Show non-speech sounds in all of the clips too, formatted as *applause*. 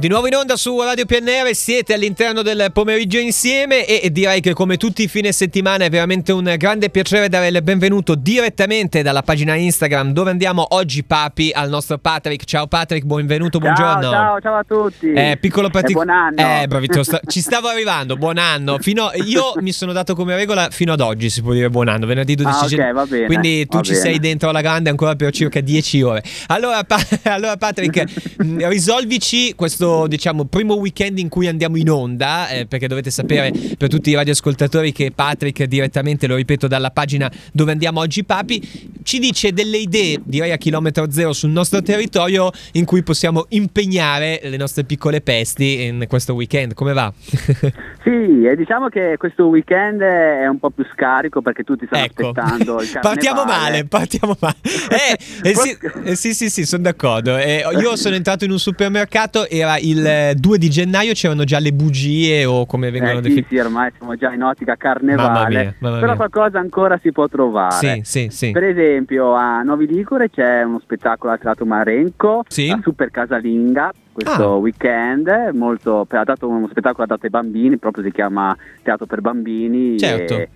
Di nuovo in onda su Radio PNR, siete all'interno del pomeriggio insieme e direi che come tutti i fine settimana è veramente un grande piacere dare il benvenuto direttamente dalla pagina Instagram dove andiamo oggi papi al nostro Patrick. Ciao Patrick, benvenuto, buongiorno. Ciao, ciao, ciao a tutti. Eh, piccolo partic- buon anno. Eh, bravissimo, sta- ci stavo arrivando, buon anno. Fino, io mi sono dato come regola fino ad oggi, si può dire buon anno, venerdì 12 ah. Okay, va bene, Quindi tu ci bene. sei dentro alla grande ancora per circa 10 ore. Allora, pa- *laughs* allora Patrick, *laughs* mh, risolvici questo, diciamo, primo weekend in cui andiamo in onda, eh, perché dovete sapere per tutti i radioascoltatori che Patrick direttamente, lo ripeto, dalla pagina dove andiamo oggi papi, ci dice delle idee, direi a chilometro zero sul nostro territorio in cui possiamo impegnare le nostre piccole pesti in questo weekend. Come va? *laughs* Sì, e diciamo che questo weekend è un po' più scarico perché tutti stanno Ecco. aspettando il *laughs* carnevale. Partiamo male, partiamo male. *laughs* Eh, eh, sì, eh, sì, sì, sì, sono d'accordo. Eh, io sono entrato in un supermercato, era il eh, 2 di gennaio, c'erano già le bugie o come vengono Eh, sì, definite. sì, ormai siamo già in ottica Mamma carnevale, mia, mamma però mia. qualcosa ancora si può trovare. Sì, sì, sì. Per esempio a Novi Ligure c'è uno spettacolo al Teatro Marenco, Sì. la Super Casalinga, questo Ah. weekend, molto, ha dato uno spettacolo adatto ai bambini, proprio si chiama Teatro per Bambini. Certo. e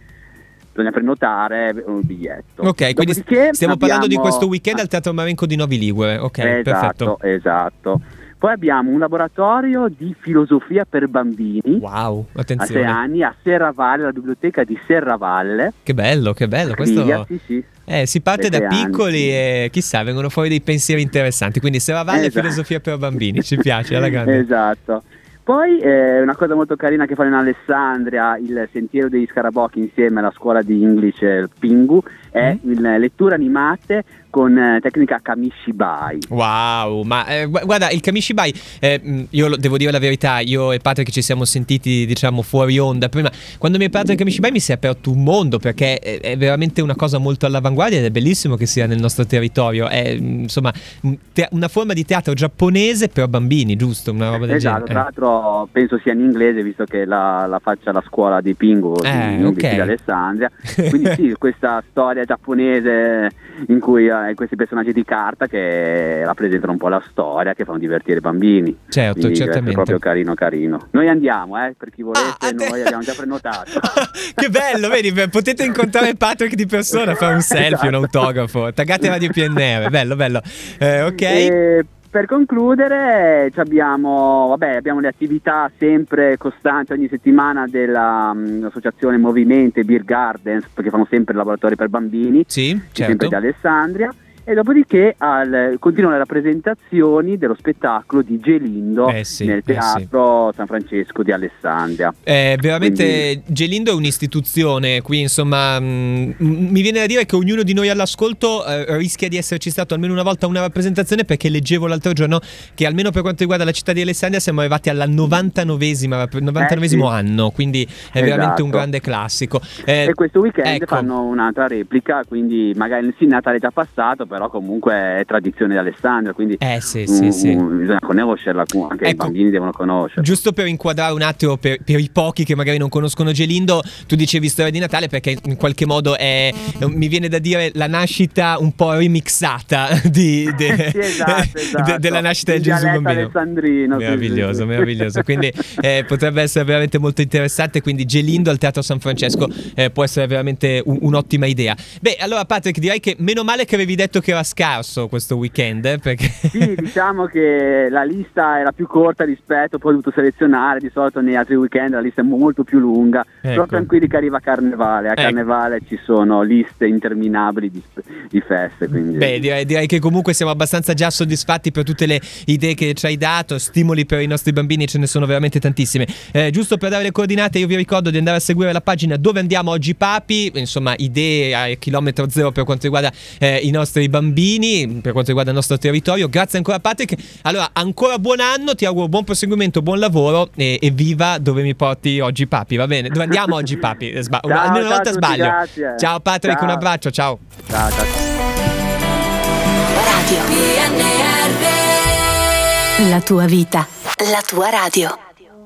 bisogna prenotare un biglietto. Ok, quindi Dopodiché stiamo parlando di abbiamo- questo weekend al Teatro Marenco di Novi Ligure. Ok, esatto, perfetto. esatto. Poi abbiamo un laboratorio di filosofia per bambini Wow, a sei attenzione. anni a Serravalle, alla biblioteca di Serravalle. Che bello, che bello. Questo... Siviglia, sì, sì. Eh, si parte da Sei anni. piccoli e chissà, vengono fuori dei pensieri interessanti. Quindi Serravalle Esatto. filosofia per bambini, ci piace, alla grande. Esatto. Poi eh, una cosa molto carina che fanno in Alessandria, il Sentiero degli Scarabocchi insieme alla scuola di English eh, Pingu, è Mm. il letture animate con eh, tecnica Kamishibai. Wow, ma eh, gu- guarda, il Kamishibai, eh, mh, io lo- devo dire la verità, io e Patrick ci siamo sentiti, diciamo, fuori onda prima. Quando mi hai parlato del Kamishibai mi si è aperto un mondo perché è, è veramente una cosa molto all'avanguardia ed è bellissimo che sia nel nostro territorio. È, mh, insomma, un te- una forma di teatro giapponese per bambini, giusto? Una roba del Esatto, tra genere. l'altro penso sia in inglese visto che la, la faccia la scuola di Pingu di, Eh, English ok. di Alessandria. Quindi sì, questa storia giapponese in cui hai questi personaggi di carta che rappresentano un po' la storia, che fanno divertire i bambini. Certo, Quindi certamente. proprio carino carino. Noi andiamo, eh, per chi volete, Ah, noi abbiamo già prenotato. *laughs* che bello, vedi, potete incontrare Patrick di persona, fare un selfie, un Esatto. autografo. Taggate Radio PNR, bello, bello. Eh, ok. E per concludere abbiamo, vabbè, abbiamo le attività sempre costanti ogni settimana dell'associazione Movimento e Beer Gardens perché fanno sempre laboratori per bambini, Sì, sempre certo. di Alessandria. E dopodiché al- continuano le rappresentazioni dello spettacolo di Gelindo Eh sì, nel eh sì. teatro San Francesco di Alessandria. Eh, veramente Gelindo è un'istituzione, qui insomma mh, m- mi viene da dire che ognuno di noi all'ascolto eh, rischia di esserci stato almeno una volta a una rappresentazione perché leggevo l'altro giorno che almeno per quanto riguarda la città di Alessandria siamo arrivati alla 99esima, rapp- 99esimo Eh sì. anno, quindi è veramente un Esatto. grande classico. Eh, e questo weekend ecco. fanno un'altra replica, quindi magari sì, Natale è già passato, però comunque è tradizione di Alessandria, quindi Eh sì, sì, mm, sì. mm, bisogna conoscerla, anche i Ecco. bambini devono conoscerla. Giusto per inquadrare un attimo per, per i pochi che magari non conoscono Gelindo, tu dicevi storia di Natale perché in qualche modo è, mi viene da dire, la nascita un po' remixata *laughs* di, de- *laughs* Sì, esatto, *laughs* de- esatto. della nascita del Gesù bambino. alessandrino, sì, Meraviglioso, sì, sì. meraviglioso. Quindi eh, potrebbe essere veramente molto interessante. Quindi Gelindo al Teatro San Francesco eh, può essere veramente un- un'ottima idea. Beh, allora Patrick, direi che meno male che avevi detto che era scarso questo weekend, eh, perché... Sì, diciamo che la lista era più corta rispetto, poi ho dovuto selezionare, di solito nei altri weekend la lista è molto più lunga, Ecco. però tranquilli che arriva Carnevale, a Ecco. Carnevale ci sono liste interminabili di, di feste, quindi... Beh, direi, direi che comunque siamo abbastanza già soddisfatti per tutte le idee che ci hai dato, stimoli per i nostri bambini ce ne sono veramente tantissime. Eh, giusto per dare le coordinate, io vi ricordo di andare a seguire la pagina dove andiamo oggi papi, insomma idee a chilometro zero per quanto riguarda eh, i nostri bambini, per quanto riguarda il nostro territorio. Grazie ancora Patrick. Allora, ancora buon anno, ti auguro buon proseguimento, buon lavoro e, e viva dove mi porti oggi papi, va bene? Dove andiamo oggi papi? Eh, sba- *laughs* Ciao, almeno una volta sbaglio. grazie. Ciao Patrick, un Ciao. abbraccio, ciao. Ciao, ciao. Radio PNR La tua vita, la tua radio.